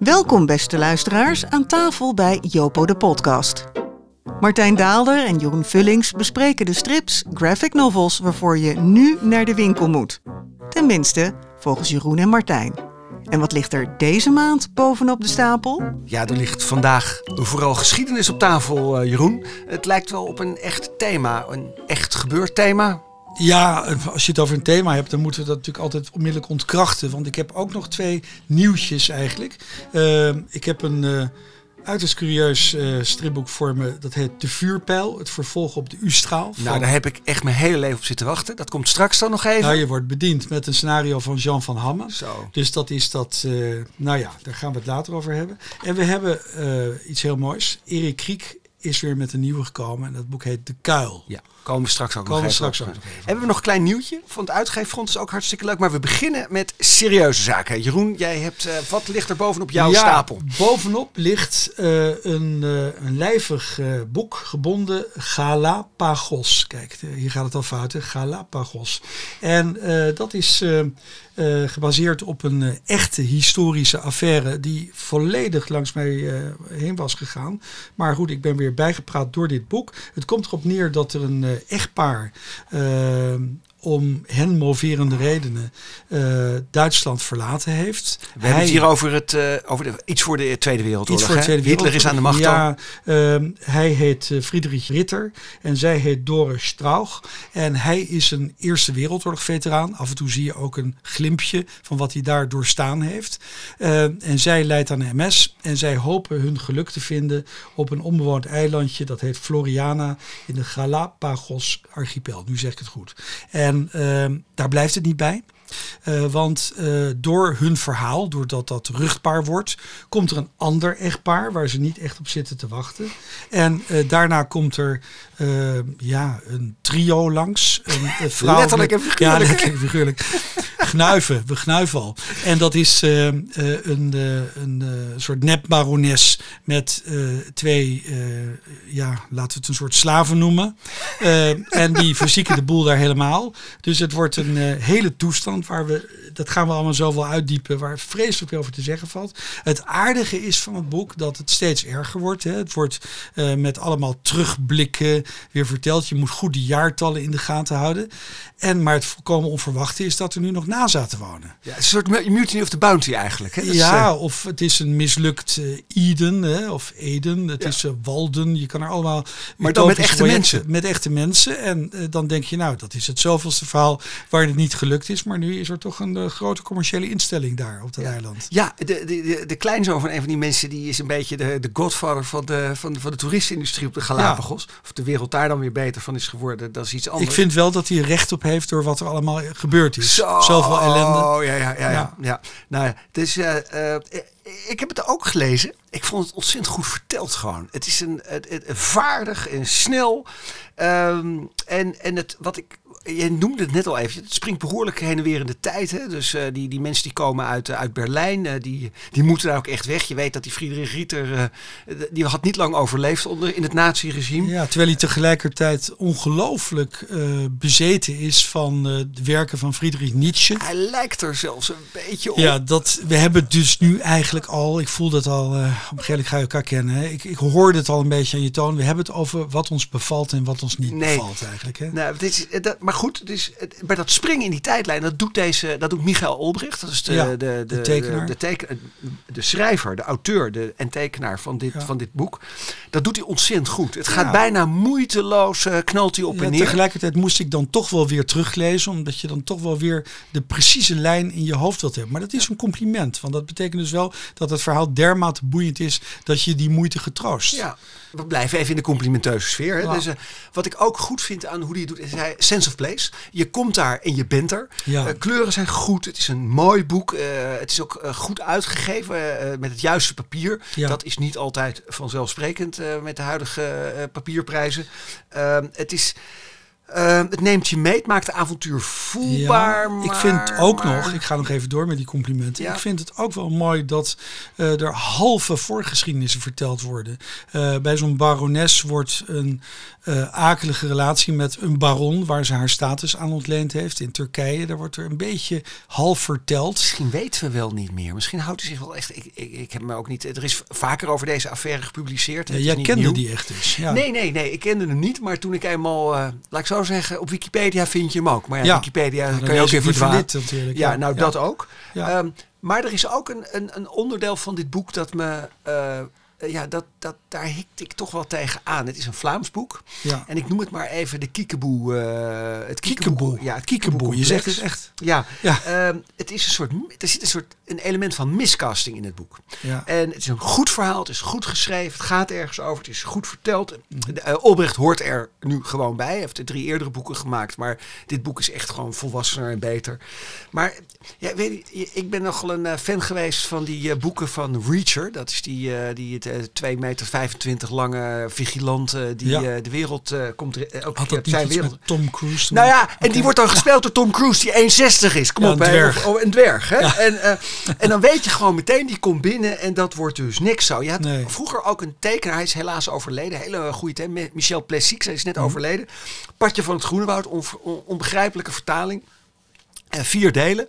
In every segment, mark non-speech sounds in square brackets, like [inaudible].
Welkom beste luisteraars aan tafel bij Jopo de podcast. Martijn Daalder en Jeroen Vullings bespreken de strips, graphic novels waarvoor je nu naar de winkel moet. Tenminste, volgens Jeroen en Martijn. En wat ligt er deze maand bovenop de stapel? Ja, er ligt vandaag vooral geschiedenis op tafel, eh, Jeroen. Het lijkt wel op een echt thema, een echt gebeurd thema. Ja, als je het over een thema hebt, dan moeten we dat natuurlijk altijd onmiddellijk ontkrachten. Want ik heb ook nog twee nieuwtjes eigenlijk. Uh, ik heb een uh, uiterst curieus uh, stripboek voor me. Dat heet De Vuurpijl, het vervolg op de U-straal. Nou, daar heb ik echt mijn hele leven op zitten wachten. Dat komt straks dan nog even. Nou, je wordt bediend met een scenario van Jean van Hamme. Zo. Dus dat is dat, nou ja, daar gaan we het later over hebben. En we hebben iets heel moois. Erik Kriek is weer met een nieuwe gekomen. En dat boek heet De Kuil. Ja, komen we straks ook komen nog straks ook. Hebben we nog een klein nieuwtje van het uitgeeffront. is ook hartstikke leuk. Maar we beginnen met serieuze zaken. Jeroen, jij hebt, uh, wat ligt er bovenop jouw ja, stapel? bovenop ligt uh, een, uh, een lijvig boek gebonden Galapagos. Kijk, hier gaat het al fout. Hè? Galapagos. En dat is... Uh, gebaseerd op een uh, echte historische affaire die volledig langs mij uh, heen was gegaan. Maar goed, ik ben weer bijgepraat door dit boek. Het komt erop neer dat er een echtpaar om hen moverende redenen uh, Duitsland verlaten heeft. We Hij, hebben het hier over, het, uh, over de, iets voor de Tweede Wereldoorlog. Iets voor de Tweede Hitler is aan de macht ja, uh, hij heet uh, Friedrich Ritter en zij heet Doris Strauch. En hij is een Eerste Wereldoorlog veteraan. Af en toe zie je ook een glimpje van wat hij daar doorstaan heeft. en zij leidt aan MS en zij hopen hun geluk te vinden op een onbewoond eilandje. Dat heet Floriana in de Galapagos archipel. Nu zeg ik het goed. En en uh, daar blijft het niet bij. Uh, want uh, door hun verhaal, doordat dat ruchtbaar wordt, komt er een ander echtpaar waar ze niet echt op zitten te wachten. En uh, daarna komt er ja, een trio langs. Een, vrouw letterlijk en figuurlijk. Ja, letterlijk en figuurlijk. Gnuiven, we gnuiven al. En dat is een, een soort nepbarones met twee, ja, laten we het een soort slaven noemen. en die verzieken de boel daar helemaal. Dus het wordt een hele toestand waar we, dat gaan we allemaal zoveel uitdiepen, waar vreselijk veel over te zeggen valt. Het aardige is van het boek dat het steeds erger wordt. Hè. Het wordt met allemaal terugblikken weer verteld. Je moet goed de jaartallen in de gaten houden. En, maar het volkomen onverwachte is dat er nu nog nazaten wonen. Ja, een soort mutiny of the bounty eigenlijk. Hè? ja, uh... of het is een mislukt uh, Eden hè, of Eden. Het ja. is Walden. Je kan er allemaal... Maar dan met echte mensen. Met echte mensen. En dan denk je, nou, dat is het zoveelste verhaal waar het niet gelukt is. Maar nu is er toch een uh, grote commerciële instelling daar op dat ja. eiland. Ja, de, de, de, de, kleinzoon van een van die mensen die is een beetje de, de godfather van de, van, van de toeristenindustrie op de Galapagos. Ja. Of de wereld daar dan weer beter van is geworden, dat is iets anders. Ik vind wel dat hij recht op heeft door wat er allemaal gebeurd is. Zo, Zoveel ellende. Oh ja, ja, ja. ja. ja. Nou, dus uh, uh, ik heb het ook gelezen. Ik vond het ontzettend goed verteld gewoon. Het is een, het, het, vaardig en snel. Um, en, en het, wat ik je noemde het net al even. Het springt behoorlijk heen en weer in de tijd. Hè? Dus uh, die, die mensen die komen uit, uh, uit Berlijn, uh, die, die moeten daar ook echt weg. Je weet dat die Friedrich Rieter, die had niet lang overleefd onder, in het naziregime. Ja, terwijl hij tegelijkertijd ongelooflijk bezeten is van de werken van Friedrich Nietzsche. Hij lijkt er zelfs een beetje op. Ja, dat, we hebben dus nu eigenlijk al, ik voel dat al, op een gegeven moment ga je elkaar kennen. Hè? Ik, ik hoorde het al een beetje aan je toon. We hebben het over wat ons bevalt en wat ons niet nee. bevalt eigenlijk. Hè? Nou, dit is, dat, maar goed, dus bij dat springen in die tijdlijn, dat doet deze, dat doet Michael Olbricht. Dat is de, ja, de, de, de, tekenaar. De, teken, de, schrijver, de auteur de, en tekenaar van dit, ja. van dit boek. Dat doet hij ontzettend goed. Het gaat Ja. bijna moeiteloos, uh, knalt hij op en neer. tegelijkertijd moest ik dan toch wel weer teruglezen, omdat je dan toch wel weer de precieze lijn in je hoofd wilt hebben. Maar dat is een compliment, want dat betekent dus wel dat het verhaal dermate boeiend is dat je die moeite getroost. Ja, we blijven even in de complimenteuze sfeer. Hè? Dus, uh, wat ik ook goed vind aan hoe hij het doet, is hij sense of place. Je komt daar en je bent er. Ja. Uh, kleuren zijn goed. Het is een mooi boek. Uh, het is ook goed uitgegeven met het juiste papier. Ja. Dat is niet altijd vanzelfsprekend met de huidige papierprijzen. Ehm, het is. Eh, het neemt je mee, het maakt het avontuur voelbaar. Ja, maar, ik vind ook maar- nog, ik ga nog even door met die complimenten. Ja. Ik vind het ook wel mooi dat eh, er halve voorgeschiedenissen verteld worden. Eh, bij zo'n barones wordt een eh, akelige relatie met een baron, waar ze haar status aan ontleend heeft in Turkije. Daar wordt er een beetje half verteld. Misschien weten we wel niet meer. Misschien houdt hij zich wel echt. Ik, ik, ik heb me ook niet. Er is vaker over deze affaire gepubliceerd. Ja, jij kende nieuw. die echt dus. Ja. Nee, nee, nee. Ik kende hem niet. Maar toen ik eenmaal, laat ik zo zeggen, op Wikipedia vind je hem ook. Maar ja, Ja. Wikipedia kan je ook verdwalen. dit natuurlijk. Ja, nou dat ook. Ja. Ehm, maar er is ook een, een, een onderdeel van dit boek dat me. eh, ja, dat, dat, daar hikte ik toch wel tegen aan. Het is een Vlaams boek. Ja. En ik noem het maar even de kiekeboe. eh het Kiekeboe. Ja, het Kiekeboe, je zegt het echt. Ja, Ja. ehm, het is een soort, er zit een soort een element van miscasting in het boek. Ja. En het is een goed verhaal, het is goed geschreven, het gaat ergens over, het is goed verteld. Mhm. De, eh, Olbrecht hoort er nu gewoon bij. Hij heeft de drie eerdere boeken gemaakt, maar dit boek is echt gewoon volwassener en beter. Maar ja, weet je, ik ben nogal een eh, fan geweest van die eh, boeken van Reacher. Dat is die, eh, die het, eh, 2 meter 25 lange vigilant eh, die Ja. eh, de wereld eh, komt. elke Had dat zijn wereld. Tom Cruise Nou ja, en die wordt dan gespeeld door Tom Cruise, die 1,60 is. Kom Ja, op, een hè. dwerg. Of- oh, een dwerg. Hè? En, en dan weet je gewoon meteen, die komt binnen en dat wordt dus niks zo. Je had Nee. vroeger ook een tekenaar, hij is helaas overleden. Hele goede teken, Michel Plessic, hij is Mhm. net overleden. Padje van het Groene Woud, on- on- onbegrijpelijke vertaling. Eh, vier delen.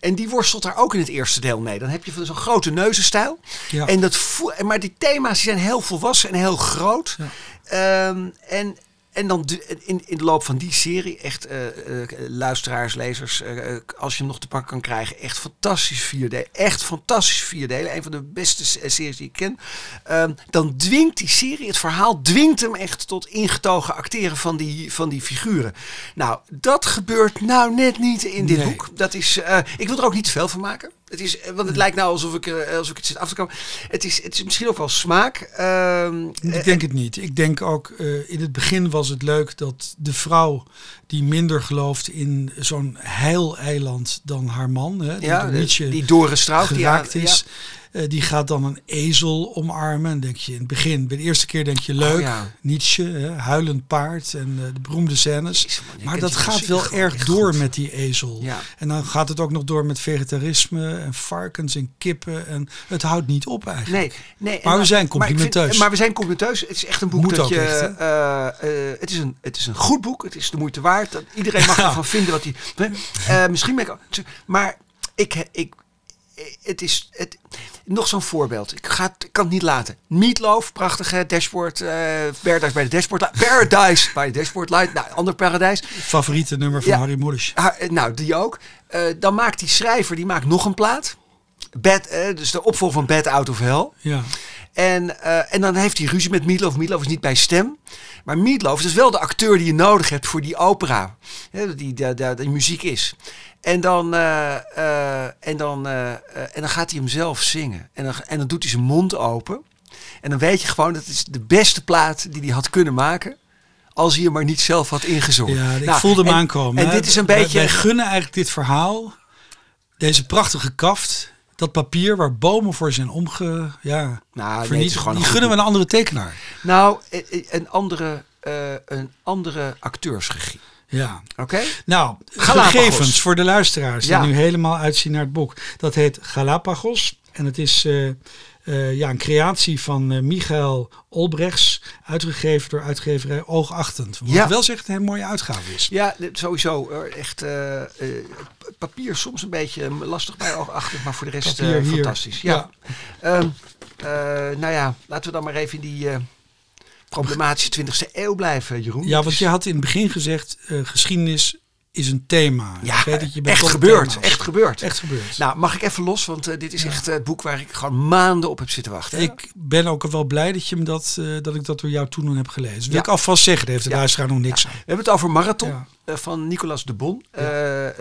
En die worstelt daar ook in het eerste deel mee. Dan heb je van zo'n grote neuzenstijl. Ja. En dat maar die thema's die zijn heel volwassen en heel groot. Ja. Ehm, en, en dan in, in de loop van die serie, echt eh, eh, luisteraars, lezers, eh, als je hem nog te pakken kan krijgen, echt fantastisch vier delen. Echt fantastisch vier delen. Een van de beste series die ik ken. Ehm, dan dwingt die serie, het verhaal dwingt hem echt tot ingetogen acteren van die, van die figuren. Nou, dat gebeurt nou net niet in dit Nee. boek. Dat is, ik wil er ook niet te veel van maken. Het is, eh, want het lijkt nou alsof ik, eh, alsof ik het zit af te komen. Het is, het is misschien ook wel smaak. Ehm, Ik denk het niet. Ik denk ook, eh, in het begin was het leuk dat de vrouw die minder gelooft in zo'n heil eiland dan haar man, hè, die ja, door de- Nietzsche die Doris Strauch die geraakt aan- is, eh, die gaat dan een ezel omarmen. En denk je in het begin, bij de eerste keer denk je leuk, Oh, ja. Nietzsche, hè, huilend paard en eh, de beroemde scènes. Jezus, man, je maar dat gaat wel erg door goed. met die ezel. Ja. En dan gaat het ook nog door met vegetarisme en varkens en kippen. En het houdt niet op eigenlijk. Nee, nee. Maar we zijn maar complimenteus. Maar, we zijn complimenteus. Het is echt een boek Moet dat je. echt, eh, eh, het, is een, het is een goed boek. Het is de moeite waard. Dat, iedereen mag ervan vinden wat hij. eh misschien ben ik. Maar ik. ik het is het, nog zo'n voorbeeld. Ik, ga, het- ik kan het niet laten. Meatloaf, prachtige dashboard. eh Paradise bij de dashboard. Light. Paradise bij de dashboard light. Nou, ander paradijs. Favoriete nummer van Ja. Harry Mulisch. Ha- eh, nou, die ook. Eh, dan maakt die schrijver die maakt nog een plaat. Bad, eh, dus de opvolger van Bad Out of Hell. Ja. En, eh, en dan heeft hij ruzie met Meatloaf. Meatloaf is niet bij stem. Maar Meatloaf is dus wel de acteur die je nodig hebt voor die opera. Hè, die, die, die, die muziek is. En dan, eh, eh, en, dan, en dan gaat hij hem zelf zingen. En dan, en dan doet hij zijn mond open. En dan weet je gewoon dat het is de beste plaat die hij had kunnen maken. Als hij hem maar niet zelf had ingezongen. Ja, ik Nou, voelde hem en- aankomen. En hè. dit is een Wij- beetje... Wij, gunnen eigenlijk dit verhaal, deze prachtige kaft, dat papier waar bomen voor zijn omge... Ja, Nou, nee, die goed gunnen we een andere tekenaar. Nou, eh, eh, een andere, eh, een andere acteursregie. Ja. Oké? Nou, Galapagos. gegevens voor de luisteraars Ja. die nu helemaal uitzien naar het boek. Dat heet Galapagos. En het is eh, ja, een creatie van eh, Michael Olbrechts. Uitgegeven door uitgeverij Oogachtend. Ja. wel het een mooie uitgave is. Ja, sowieso. Echt eh, papier soms een beetje lastig bij oogachtig, maar voor de rest fantastisch. Ja. Ehm, eh, nou ja, laten we dan maar even in die problematische 20e eeuw blijven, Jeroen. Ja, want je had in het begin gezegd, geschiedenis is een thema. ja, Ik weet dat je bent echt gebeurd. thema's. Echt gebeurd. Echt gebeurd. Nou, mag ik even los, want eh, dit is echt het boek waar ik gewoon maanden op heb zitten wachten. hè? ik ben ook wel blij dat, je me dat, eh, dat ik dat door jou toen heb gelezen. Wil Ja. ik alvast zeggen, daar heeft de Ja. luisteraar nog niks aan. We hebben het over Marathon eh, van Nicolas de Bon.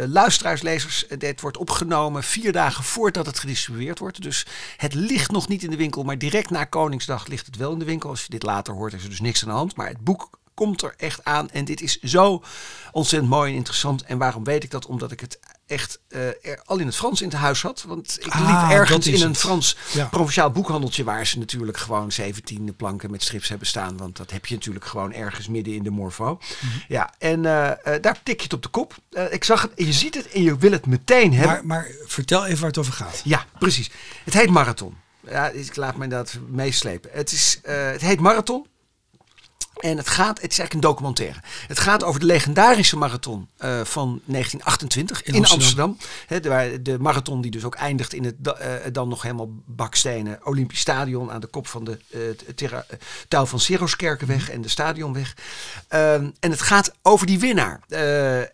Luisteraars, lezers, dit wordt opgenomen vier dagen voordat het gedistribueerd wordt. Dus het ligt nog niet in de winkel, maar direct na Koningsdag ligt het wel in de winkel. Als je dit later hoort, is er dus niks aan de hand. Maar het boek komt er echt aan en dit is zo ontzettend mooi en interessant. En waarom weet ik dat? Omdat ik het echt eh, er al in het Frans in het huis had. Want ik Ah, liep ergens in een het. Frans Ja. provinciaal boekhandeltje waar ze natuurlijk gewoon 17 planken met strips hebben staan. Want dat heb je natuurlijk gewoon ergens midden in de Morvo. Mhm. Ja, en eh, eh, daar tik je het op de kop. Ik zag het, en je ziet het en je wil het meteen hebben. Maar, maar vertel even waar het over gaat. Ja, precies. Het heet Marathon. Ja, ik laat me dat meeslepen. Het, is, het heet Marathon. En het gaat, het is eigenlijk een documentaire. Het gaat over de legendarische marathon eh, van 1928 in, In Amsterdam. De, marathon die dus ook eindigt in het eh, dan nog helemaal bakstenen Olympisch Stadion aan de kop van de tuil van Seroskerkenweg en de Stadionweg. Ehm, en het gaat over die winnaar,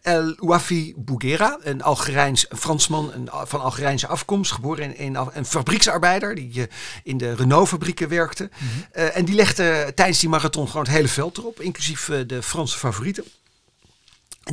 El Ouafi Bouguera, een Algerijns een Fransman een, van Algerijnse afkomst, geboren in, een fabrieksarbeider die in de Renault-fabrieken werkte. Eh, en die legde tijdens die marathon gewoon het hele veld erop, inclusief eh, de Franse favorieten.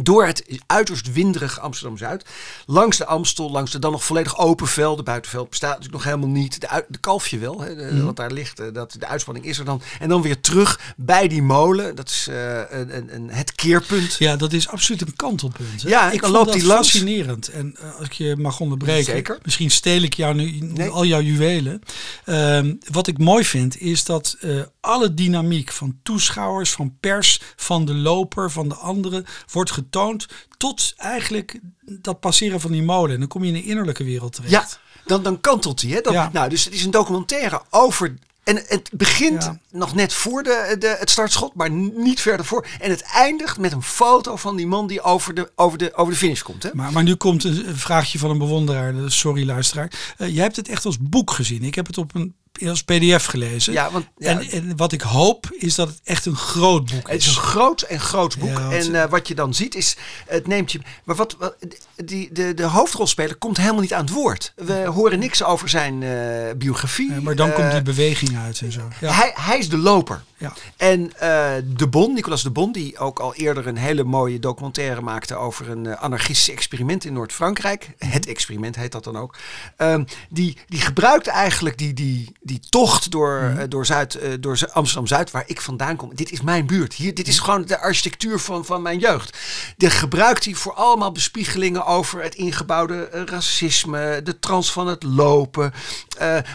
Door het uiterst winderig Amsterdam-Zuid. Langs de Amstel, langs de dan nog volledig open velden. Buitenveld bestaat natuurlijk nog helemaal niet. De, de kalfje wel, hè, de- wat daar ligt. eh, Dat, de uitspanning is er dan. En dan weer terug bij die molen. Dat is eh, een, een, het keerpunt. Ja, dat is absoluut een kantelpunt. Hè? Ja, ik dan vond loopt dat die langs. fascinerend. En eh, als ik je mag onderbreken, Zeker. misschien steel ik jou nu Nee. al jouw juwelen. Ehm, wat ik mooi vind, is dat alle dynamiek van toeschouwers, van pers, van de loper, van de anderen, wordt getoond tot eigenlijk dat passeren van die molen. En dan kom je in de innerlijke wereld terecht. Ja, dan, dan kantelt hij. Hè? Dan, Ja. nou, dus het is een documentaire over. En het begint Ja. nog net voor de, de, het startschot, maar niet verder voor. En het eindigt met een foto van die man die over de, over de, over de finish komt. Hè? Maar, maar nu komt een vraagje van een bewonderaar. Sorry luisteraar. Eh, jij hebt het echt als boek gezien. Ik heb het op een als pdf gelezen. Ja, want ja, En, en wat ik hoop is dat het echt een groot boek Het is is. een groot en groot boek. Ja, en eh, wat je dan ziet is, het neemt je. Maar wat, wat die, de, de hoofdrolspeler komt helemaal niet aan het woord. We horen niks over zijn eh, biografie. Eh, maar dan komt Eh, die beweging uit en zo. Ja. hij, hij is de loper. Ja. En eh, De Bon, Nicolas De Bon, die ook al eerder een hele mooie documentaire maakte over een eh, anarchistisch experiment in Noord-Frankrijk. Het experiment heet dat dan ook. Ehm, die, die gebruikte eigenlijk die, die, die tocht door, Mhm. eh, door, Zuid, eh, door Zu- Amsterdam-Zuid, waar ik vandaan kom. Dit is mijn buurt. Hier, dit Mhm. is gewoon de architectuur van, van mijn jeugd. Die gebruikt hij voor allemaal bespiegelingen over het ingebouwde eh, racisme, de trans van het lopen.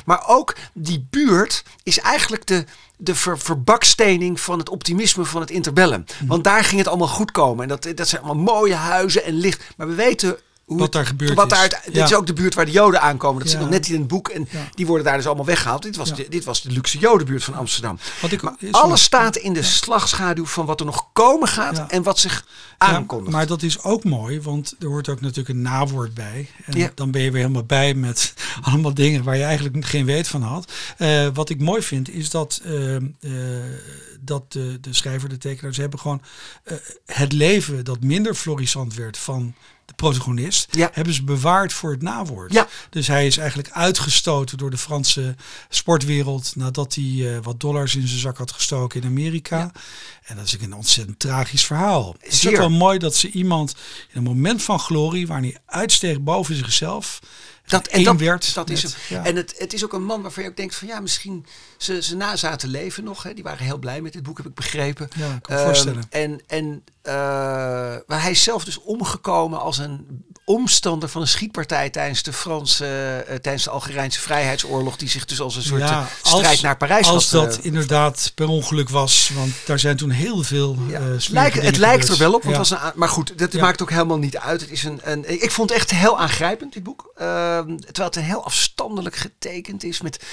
Maar ook die buurt is eigenlijk de, de ver, verbakstening van het optimisme van het interbellum. Mhm. Want daar ging het allemaal goed komen. En dat, dat zijn allemaal mooie huizen en licht. Maar we weten hoe Wat daar gebeurd wat. Daar, dit Ja. is ook de buurt waar de Joden aankomen. Dat zit nog net in het boek. En Ja. die worden daar dus allemaal weggehaald. Dit was, de, dit was de luxe Jodenbuurt van Amsterdam. Wat ik, Maar alles staat in de slagschaduw van wat er nog komen gaat en wat zich aankondigt. maar dat is ook mooi, want er hoort ook natuurlijk een nawoord bij. En dan ben je weer helemaal bij met [laughs] allemaal dingen waar je eigenlijk geen weet van had. Eh, wat ik mooi vind is dat, eh, eh, dat de, de schrijver, de tekenaar, ze hebben gewoon het leven dat minder florissant werd van de protagonist, Ja. hebben ze bewaard voor het nawoord. Ja. Dus hij is eigenlijk uitgestoten door de Franse sportwereld nadat hij eh, wat dollars in zijn zak had gestoken in Amerika. En dat is een ontzettend tragisch verhaal. Het is ook wel mooi dat ze iemand in een moment van glorie, waar hij uitsteeg boven zichzelf, Dat, en dat, werd dat is hem. met- ja. En het, het is ook een man waarvan je ook denkt van ja, misschien ze, ze nazaten leven nog. Hè. Die waren heel blij met dit boek, heb ik begrepen. Ja, ik kan me Ehm, voorstellen. En, en eh, maar hij is zelf dus omgekomen als een omstander van een schietpartij tijdens de Franse, eh, tijdens de Algerijnse vrijheidsoorlog, die zich dus als een soort eh, strijd naar Parijs Als had. dat eh, inderdaad per ongeluk was, want daar zijn toen heel veel Ja, eh, het lijkt, het dingen lijkt er wel op, want Ja. was een, maar goed, dat Ja. maakt ook helemaal niet uit. Het is een, een, ik vond het echt heel aangrijpend, dit boek. Ehm, terwijl het een heel afstandelijk getekend is. Met,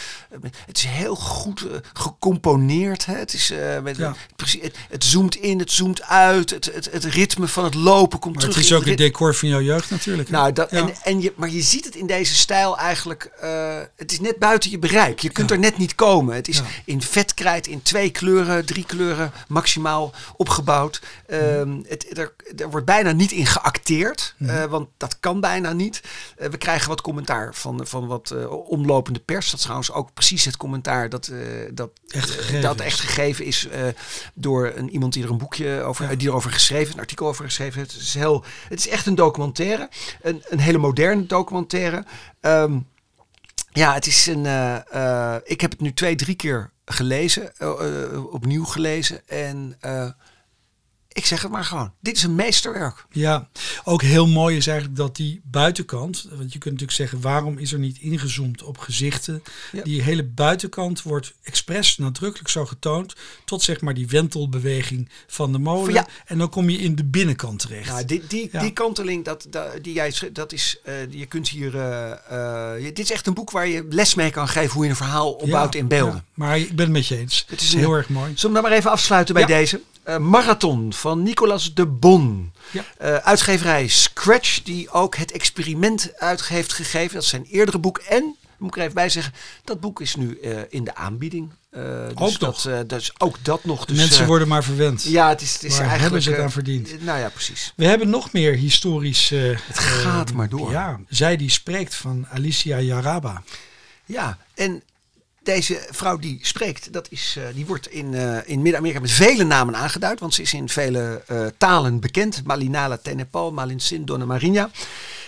met- het is heel goed eh, gecomponeerd. Hè? Het, is, eh, met, precies, het, het zoomt in, het zoomt uit. Het, het, het ritme van het lopen komt Maar terug. het is ook het decor van jouw jeugd natuurlijk. hè? nou, dat, Ja. en, en je, maar je ziet het in deze stijl eigenlijk. eh, het is net buiten je bereik. Je kunt Ja. er net niet komen. Het is Ja. in vetkrijt, in twee kleuren, drie kleuren maximaal opgebouwd. Ehm, het, er, er wordt bijna niet in geacteerd, Mhm. eh, want dat kan bijna niet. Eh, we krijgen wat commentaar van, van wat omlopende pers. Dat is trouwens ook precies het commentaar dat, dat, Echt gegeven dat is. echt gegeven is door een, iemand die er een boekje over, die erover geschreven een artikel over geschreven. Het is, heel, het is echt een documentaire, een, een hele moderne documentaire. Ehm, ja, het is een. eh, eh, ik heb het nu twee, drie keer gelezen, eh, opnieuw gelezen. En Ik zeg het maar gewoon. Dit is een meesterwerk. Ja, ook heel mooi is eigenlijk dat die buitenkant, want je kunt natuurlijk zeggen waarom is er niet ingezoomd op gezichten. Ja. Die hele buitenkant wordt expres nadrukkelijk zo getoond tot zeg maar die wentelbeweging van de molen. Ja. En dan kom je in de binnenkant terecht. Nou, die, die, Ja. die kanteling, dat, dat, die jij, dat is, eh, je kunt hier, eh, eh, dit is echt een boek waar je les mee kan geven hoe je een verhaal opbouwt in beelden. ja. maar ik ben het met je eens. Het is heel erg mooi. Zullen we dan maar even afsluiten bij Ja. deze? Eh, Marathon van Nicolas de Bon. Ja. Eh, uitgeverij Scratch, die ook het experiment uit heeft gegeven. Dat is zijn eerdere boek. En, moet ik er even bij zeggen, dat boek is nu eh, in de aanbieding. Eh, dus Ook dat, nog. eh, dus ook dat nog. Dus, Mensen worden maar verwend. Ja, het is, het is Waar eigenlijk... hebben ze het aan verdiend? Nou ja, precies. We hebben nog meer historisch. Het gaat maar door. Ja, zij die spreekt van Alicia Jaraba. Ja, en deze vrouw die spreekt, dat is, eh, die wordt in, eh, in Midden-Amerika met vele namen aangeduid. Want ze is in vele eh, talen bekend. Malinala Tenepal, Malinsin Donna Marinha.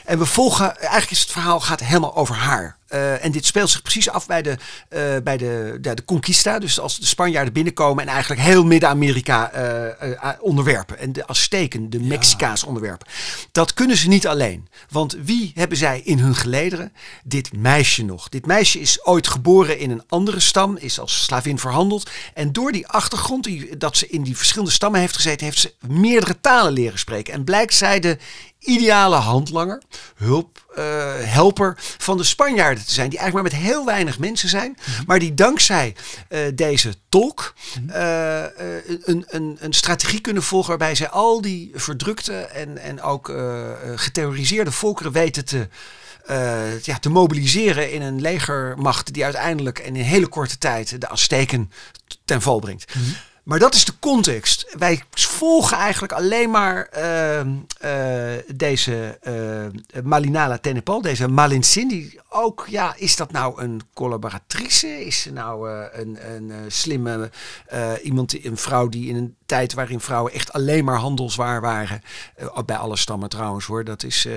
En we volgen, eigenlijk is het verhaal gaat helemaal over haar. Eh, en dit speelt zich precies af bij de, eh, bij de, de, de Conquista. Dus als de Spanjaarden binnenkomen en eigenlijk heel Midden-Amerika eh, onderwerpen. En de Azteken, de Mexicaans onderwerpen. Dat kunnen ze niet alleen. Want wie hebben zij in hun gelederen? Dit meisje nog. Dit meisje is ooit geboren in een andere stam. Is als slavin verhandeld. En door die achtergrond, die, dat ze in die verschillende stammen heeft gezeten, heeft ze meerdere talen leren spreken. En blijkt zij de ideale handlanger, hulp, eh, helper van de Spanjaarden te zijn. Die eigenlijk maar met heel weinig mensen zijn. Maar die dankzij eh, deze tolk eh, eh, een, een, een strategie kunnen volgen waarbij zij al die verdrukte en, en ook geterroriseerde volkeren weten te, ja, te mobiliseren in een legermacht die uiteindelijk in een hele korte tijd de Azteken ten val brengt. Maar dat is de context. Wij volgen eigenlijk alleen maar ehm, eh, deze eh, Malinala Tenepal, deze Malinsin. Die ook, ja, is dat nou een collaboratrice? Is ze nou eh, een, een slimme iemand, een vrouw die in een tijd waarin vrouwen echt alleen maar handelswaar waren, eh, bij alle stammen trouwens hoor, dat is,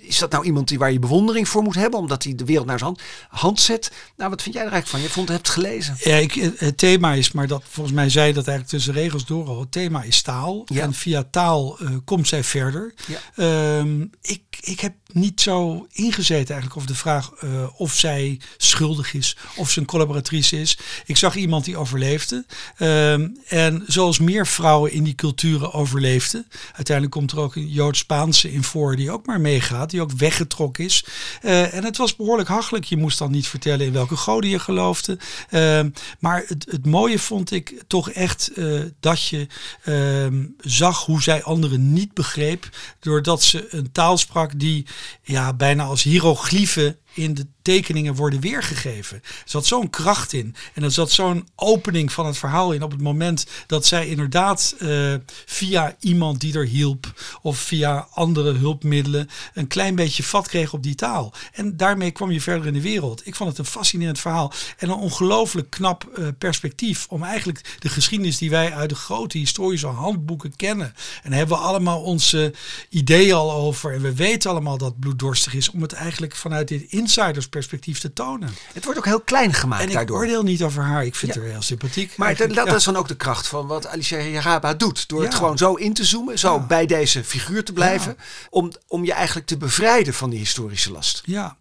is dat nou iemand die waar je bewondering voor moet hebben, omdat hij de wereld naar zijn hand, zet? Nou, wat vind jij er eigenlijk van? Je vond het hebt gelezen. Ja, ik, het thema is, maar dat volgens mij zei dat eigenlijk tussen regels door al. Het thema is taal. Ja. En via taal eh, komt zij verder. Ja. Ehm, ik, ik heb niet zo ingezeten eigenlijk over de vraag eh, of zij schuldig is, of ze een collaboratrice is. Ik zag iemand die overleefde. Ehm, en zoals meer vrouwen in die culturen overleefden. Uiteindelijk komt er ook een Joods-Spaanse in voor die ook maar meegaat, die ook weggetrokken is. Eh, en het was behoorlijk hachelijk. Je moest dan niet vertellen in welke goden je geloofde. Ehm, maar het, het mooie vond ik toch echt eh, dat je ehm, zag hoe zij anderen niet begreep. Doordat ze een taal sprak die ja, bijna als hieroglyphen in de tekeningen worden weergegeven. Er zat zo'n kracht in. En er zat zo'n opening van het verhaal in op het moment dat zij inderdaad eh, via iemand die er hielp of via andere hulpmiddelen een klein beetje vat kreeg op die taal. En daarmee kwam je verder in de wereld. Ik vond het een fascinerend verhaal en een ongelooflijk knap eh, perspectief om eigenlijk de geschiedenis die wij uit de grote historische handboeken kennen. En daar hebben we allemaal onze ideeën al over en we weten allemaal dat het bloeddorstig is om het eigenlijk vanuit dit insidersperspectief te tonen. Het wordt ook heel klein gemaakt En ik daardoor. oordeel niet over haar. Ik vind Ja. haar heel sympathiek. Maar dat, Eigenlijk, dat ja. is dan ook de kracht van wat Alicia Jaraba doet. Door het gewoon zo in te zoomen, zo bij deze figuur te blijven. Om, om je eigenlijk te bevrijden van die historische last. Ja.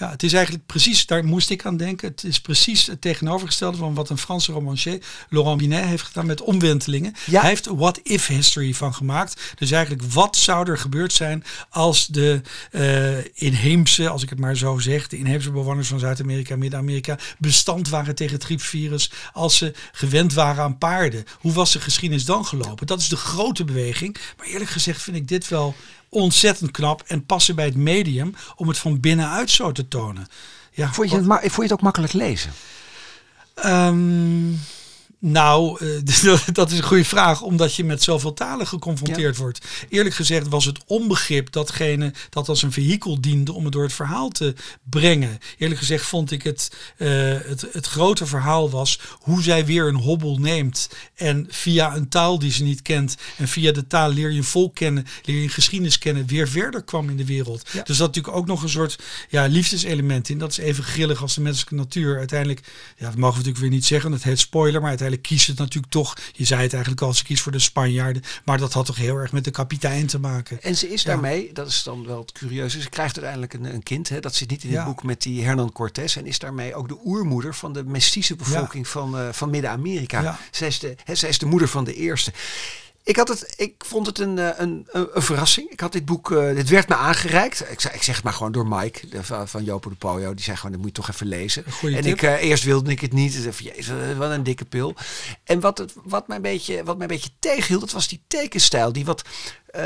Ja, het is eigenlijk precies, daar moest ik aan denken. Het is precies het tegenovergestelde van wat een Franse romancier, Laurent Binet, heeft gedaan met omwentelingen. Ja. Hij heeft what-if history van gemaakt. Dus eigenlijk, wat zou er gebeurd zijn als de eh, inheemse, als ik het maar zo zeg, de inheemse bewoners van Zuid-Amerika, Midden-Amerika, bestand waren tegen het triepvirus, als ze gewend waren aan paarden. Hoe was de geschiedenis dan gelopen? Dat is de grote beweging. Maar eerlijk gezegd vind ik dit wel ontzettend knap en passen bij het medium om het van binnenuit zo te tonen. Ja, Vond je, het, vond je het ook makkelijk lezen? Ehm, nou, eh, [laughs] dat is een goede vraag, omdat je met zoveel talen geconfronteerd wordt. Eerlijk gezegd was het onbegrip datgene dat als een vehikel diende om het door het verhaal te brengen. Eerlijk gezegd vond ik het, eh, het, het grote verhaal was hoe zij weer een hobbel neemt en via een taal die ze niet kent en via de taal leer je een volk kennen, leer je een geschiedenis kennen, weer verder kwam in de wereld. Ja. Dus dat natuurlijk ook nog een soort ja, liefdeselement in. Dat is even grillig als de menselijke natuur. Uiteindelijk, ja, dat mogen we natuurlijk weer niet zeggen, het heet spoiler, maar uiteindelijk kiest het natuurlijk toch. Je zei het eigenlijk al, ze kiest voor de Spanjaarden. Maar dat had toch heel erg met de kapitein te maken. En ze is daarmee, dat is dan wel het curieuze, ze krijgt uiteindelijk een, een kind. Hè, dat zit niet in het Ja. boek met die Hernan Cortés. En is daarmee ook de oermoeder van de mestize bevolking van, eh, van Midden-Amerika. Zij, is de, hè, zij is de moeder van de eerste. Ik, had het, ik vond het een, eh, een, een, een verrassing. Ik had dit boek, eh, dit werd me aangereikt. Ik, ik zeg het maar gewoon door Mike van, van Jopo de Poyo. Die zei gewoon, dat moet je toch even lezen. Goeie en tip. ik, eh, eerst wilde ik het niet. Ik dacht van, Jezus, wat een dikke pil. En wat, het, wat, mij een beetje, wat mij een beetje tegenhield, dat was die tekenstijl. Die wat,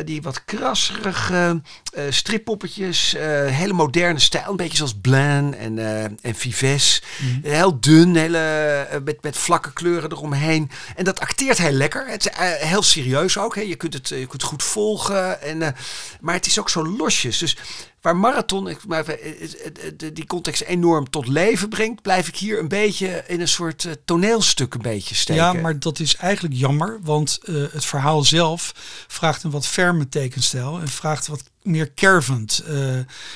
die wat krasserige strippoppetjes. hele moderne stijl. Een beetje zoals Blan en, en Vives. Mhm. Heel dun, hele, met, met vlakke kleuren eromheen. En dat acteert heel lekker. Het is heel serieus ook. Hè. Je, kunt het, eh, je kunt het goed volgen. En, eh, maar het is ook zo losjes. Dus waar marathon eh, eh, eh, die context enorm tot leven brengt, blijf ik hier een beetje in een soort toneelstuk een beetje steken. Ja, maar dat is eigenlijk jammer, want het verhaal zelf vraagt een wat ferme tekenstijl en vraagt wat meer kervend,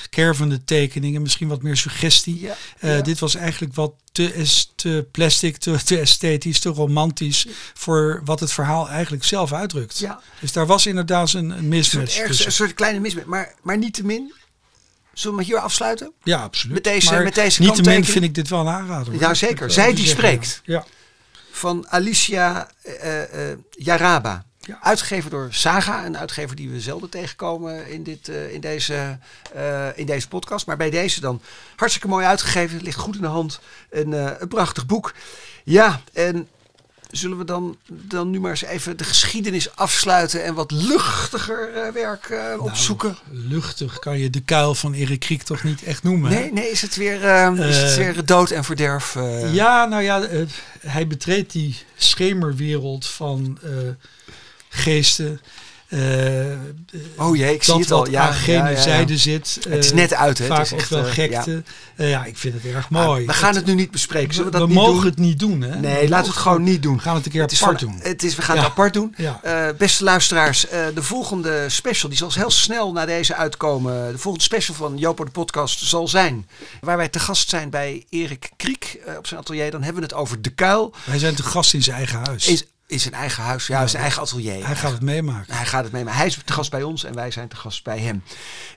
kervende tekeningen, misschien wat meer suggestie. Ja, ja. Dit was eigenlijk wat te, is te plastic, te, te esthetisch, te romantisch voor wat het verhaal eigenlijk zelf uitdrukt. Ja. Dus daar was inderdaad een, een Een soort, ergens, een soort kleine mismatch. Maar, maar niet te min. Zullen we hier afsluiten? Ja, absoluut. met deze- maar met deze niet te min vind ik dit wel een aanrader. hoor. Ja, zeker. Zij die spreekt. Ja. Van Alicia eh, Jaraba. Ja. Uitgegeven door Saga, een uitgever die we zelden tegenkomen in, dit, in, deze, in deze podcast. Maar bij deze dan hartstikke mooi uitgegeven, ligt goed in de hand. Een, een prachtig boek. Ja, en zullen we dan, dan nu maar eens even de geschiedenis afsluiten en wat luchtiger eh, werk eh, opzoeken? Nou, luchtig kan je de kuil van Erik Kriek toch niet echt noemen. hè? Nee, nee, is het weer, eh, is het Eh, weer dood en verderf? Ja, nou ja, hij betreedt die schemerwereld van geesten. Eh, Oh jee, ik zie het al. Ja, aan gene zijde zit. Het is eh, net uit, hè? Vaak Het is echt, wel eh, gekte. Ja. ik vind het erg mooi. we gaan het nu niet bespreken. Zullen we dat we mogen het niet doen, hè? Nee, laten we het gewoon niet doen. We gaan het een keer apart doen. Het is, we gaan het apart doen. Beste luisteraars, de volgende special, die zal heel snel na deze uitkomen. De volgende special van Jopo de podcast zal zijn. Waar wij te gast zijn bij Erik Kriek op zijn atelier. Dan hebben we het over De Kuil. Wij zijn te gast in zijn eigen huis. In zijn eigen huis, ja, zijn eigen atelier. hij gaat het meemaken. Hij gaat het mee, maar hij is te gast bij ons en wij zijn te gast bij hem.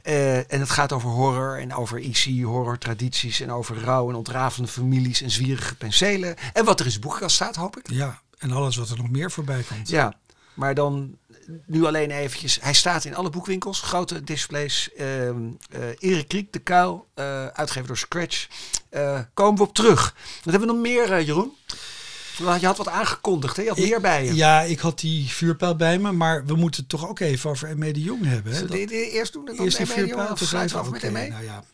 Eh, en het gaat over horror en over IC, horror-tradities en over rouw en ontrafelde families en zwierige penselen. En wat er in zijn boekenkast staat, hoop ik. Ja, en alles wat er nog meer voorbij komt. Ja, maar dan nu alleen eventjes. Hij staat in alle boekwinkels, grote displays. Eh Erik Kriek, De Kuil, eh uitgegeven door Scratch. Komen we op terug. Wat hebben we nog meer, Jeroen? Je had wat aangekondigd, hè? Je had meer bij je. Ja, ik had die vuurpijl bij me, maar we moeten het toch ook even over Emme de Jong hebben. Hè? Dat- eerst doen en dan Eerst die ME, vuurpijl te sluiten we af met ME? nou ja,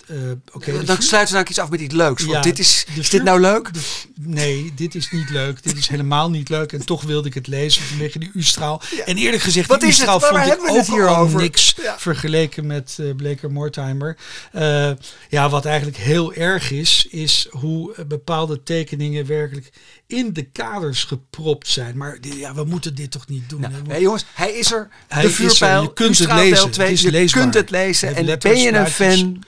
oké. de dan vuur- sluiten we nou iets af met iets leuks. Want Ja, dit is, is dit nou leuk? de- nee, dit is niet leuk. Dit is helemaal niet leuk. En toch wilde ik het lezen vanwege die U-straal. En eerlijk gezegd, Wat die? U-straal vond ik ook hier al over? niks Ja. vergeleken met eh Bleker Mortimer. Eh, ja, wat eigenlijk heel erg is, is hoe bepaalde tekeningen werkelijk in de kaders gepropt zijn. Maar ja, we moeten dit toch niet doen. Nou, hè? nee, jongens, hij is er. Hij de er. vuurpijl. Je kunt het lezen. Het je leesbaar. kunt het lezen. En ben je een fan,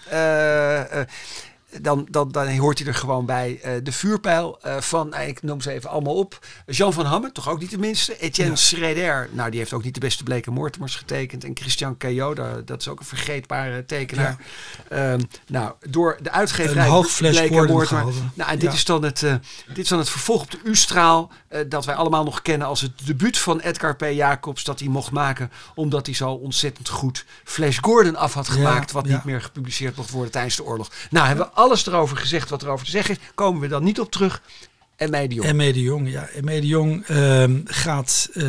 dan, dan, dan hoort hij er gewoon bij. Eh, de vuurpijl eh, van, eh, ik noem ze even allemaal op. Jean van Hamme, toch ook niet de minste. Etienne Ja. Schreder, nou die heeft ook niet de beste bleke Mortimers getekend. En Christian Caillot, dat is ook een vergeetbare tekenaar. Ehm, nou, door de uitgeverij Een hoog. Nou, en dit, Ja. is dan het, dit is dan het vervolg op de U-straal. dat wij allemaal nog kennen als het debuut van Edgar P. Jacobs. Dat hij mocht maken omdat hij zo ontzettend goed Flash Gordon af had gemaakt. wat niet meer gepubliceerd mocht worden tijdens de oorlog. Nou, hebben we alles erover gezegd wat erover te zeggen is. Komen we dan niet op terug. En mij die jongen. Emme de Jong, ja. Emme de Jong ehm, gaat eh,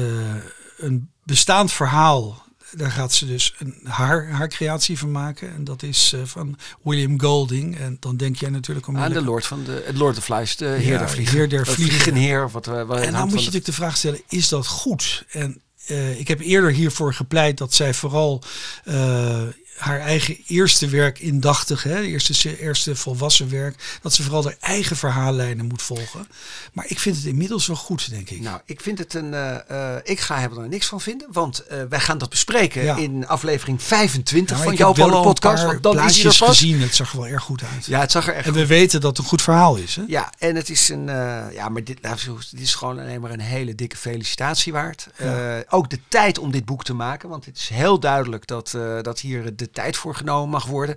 een bestaand verhaal. Daar gaat ze dus een, haar, haar creatie van maken. En dat is eh, van William Golding. En dan denk jij natuurlijk om Aan de Lord van de het Lord of Flies, de Heer Ja, der Vliegen. Heer der Vliegen. Vliegenheer. Wat, we- wat En dan moet je de- natuurlijk de vraag stellen, is dat goed? En eh, ik heb eerder hiervoor gepleit dat zij vooral eh, haar eigen eerste werk indachtig, hè, eerste, eerste volwassen werk, dat ze vooral haar eigen verhaallijnen moet volgen. Maar ik vind het inmiddels wel goed, denk ik. Nou, ik vind het een. Uh, ik ga er niks van vinden, want uh, wij gaan dat bespreken in aflevering 25 nou, van jouw podcast. Want dan is er gezien. Het zag er wel erg goed uit. Ja, het zag er echt. En we weten dat het een goed verhaal is. Hè? Ja, en het is een. Ja, maar dit, nou, dit is gewoon alleen maar een hele dikke felicitatie waard. Ja. ook de tijd om dit boek te maken, want het is heel duidelijk dat, dat hier de tijd voor genomen mag worden.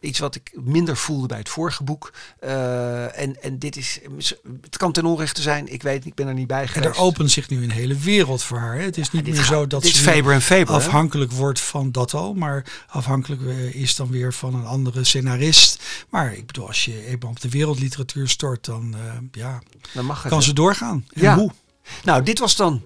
Iets wat ik minder voelde bij het vorige boek. Uh, en, en dit is, het kan ten onrechte zijn. Ik weet, ik ben er niet bij geweest. En er opent zich nu een hele wereld voor haar. Hè? Het is niet meer zo dat dit ze Faber en Faber, afhankelijk hè? wordt van dat al. Maar afhankelijk eh, is dan weer van een andere scenarist. Maar ik bedoel, als je eenmaal op de wereldliteratuur stort, dan, uh, ja, dan mag het, kan ze doorgaan. En ja. hoe? Nou, dit was dan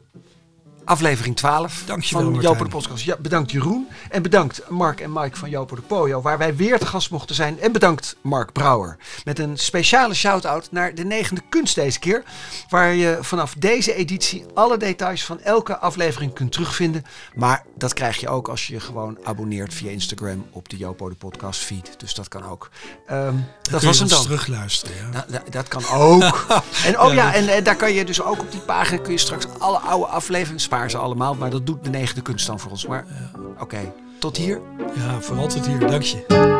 aflevering 12 Dankjewel, van Jopo de Podcast. Ja, bedankt Jeroen. En bedankt Mark en Mike van Jopo de Pojo, waar wij weer te gast mochten zijn. En bedankt Mark Brouwer. Met een speciale shout-out naar de negende kunst deze keer. Waar je vanaf deze editie alle details van elke aflevering kunt terugvinden. Maar dat krijg je ook als je je gewoon abonneert via Instagram op de Jopo de Podcast feed. Dus dat kan ook. Um, dat was hem dan. terugluisteren. Ja. Nou, dat kan ook. [laughs] en oh ja, ja en, en, daar kan je dus ook op die pagina kun je straks alle oude afleveringen sparen ze allemaal, maar dat doet de negende kunst dan voor ons. Maar oké, tot hier. Ja, vooral tot hier. Dank je.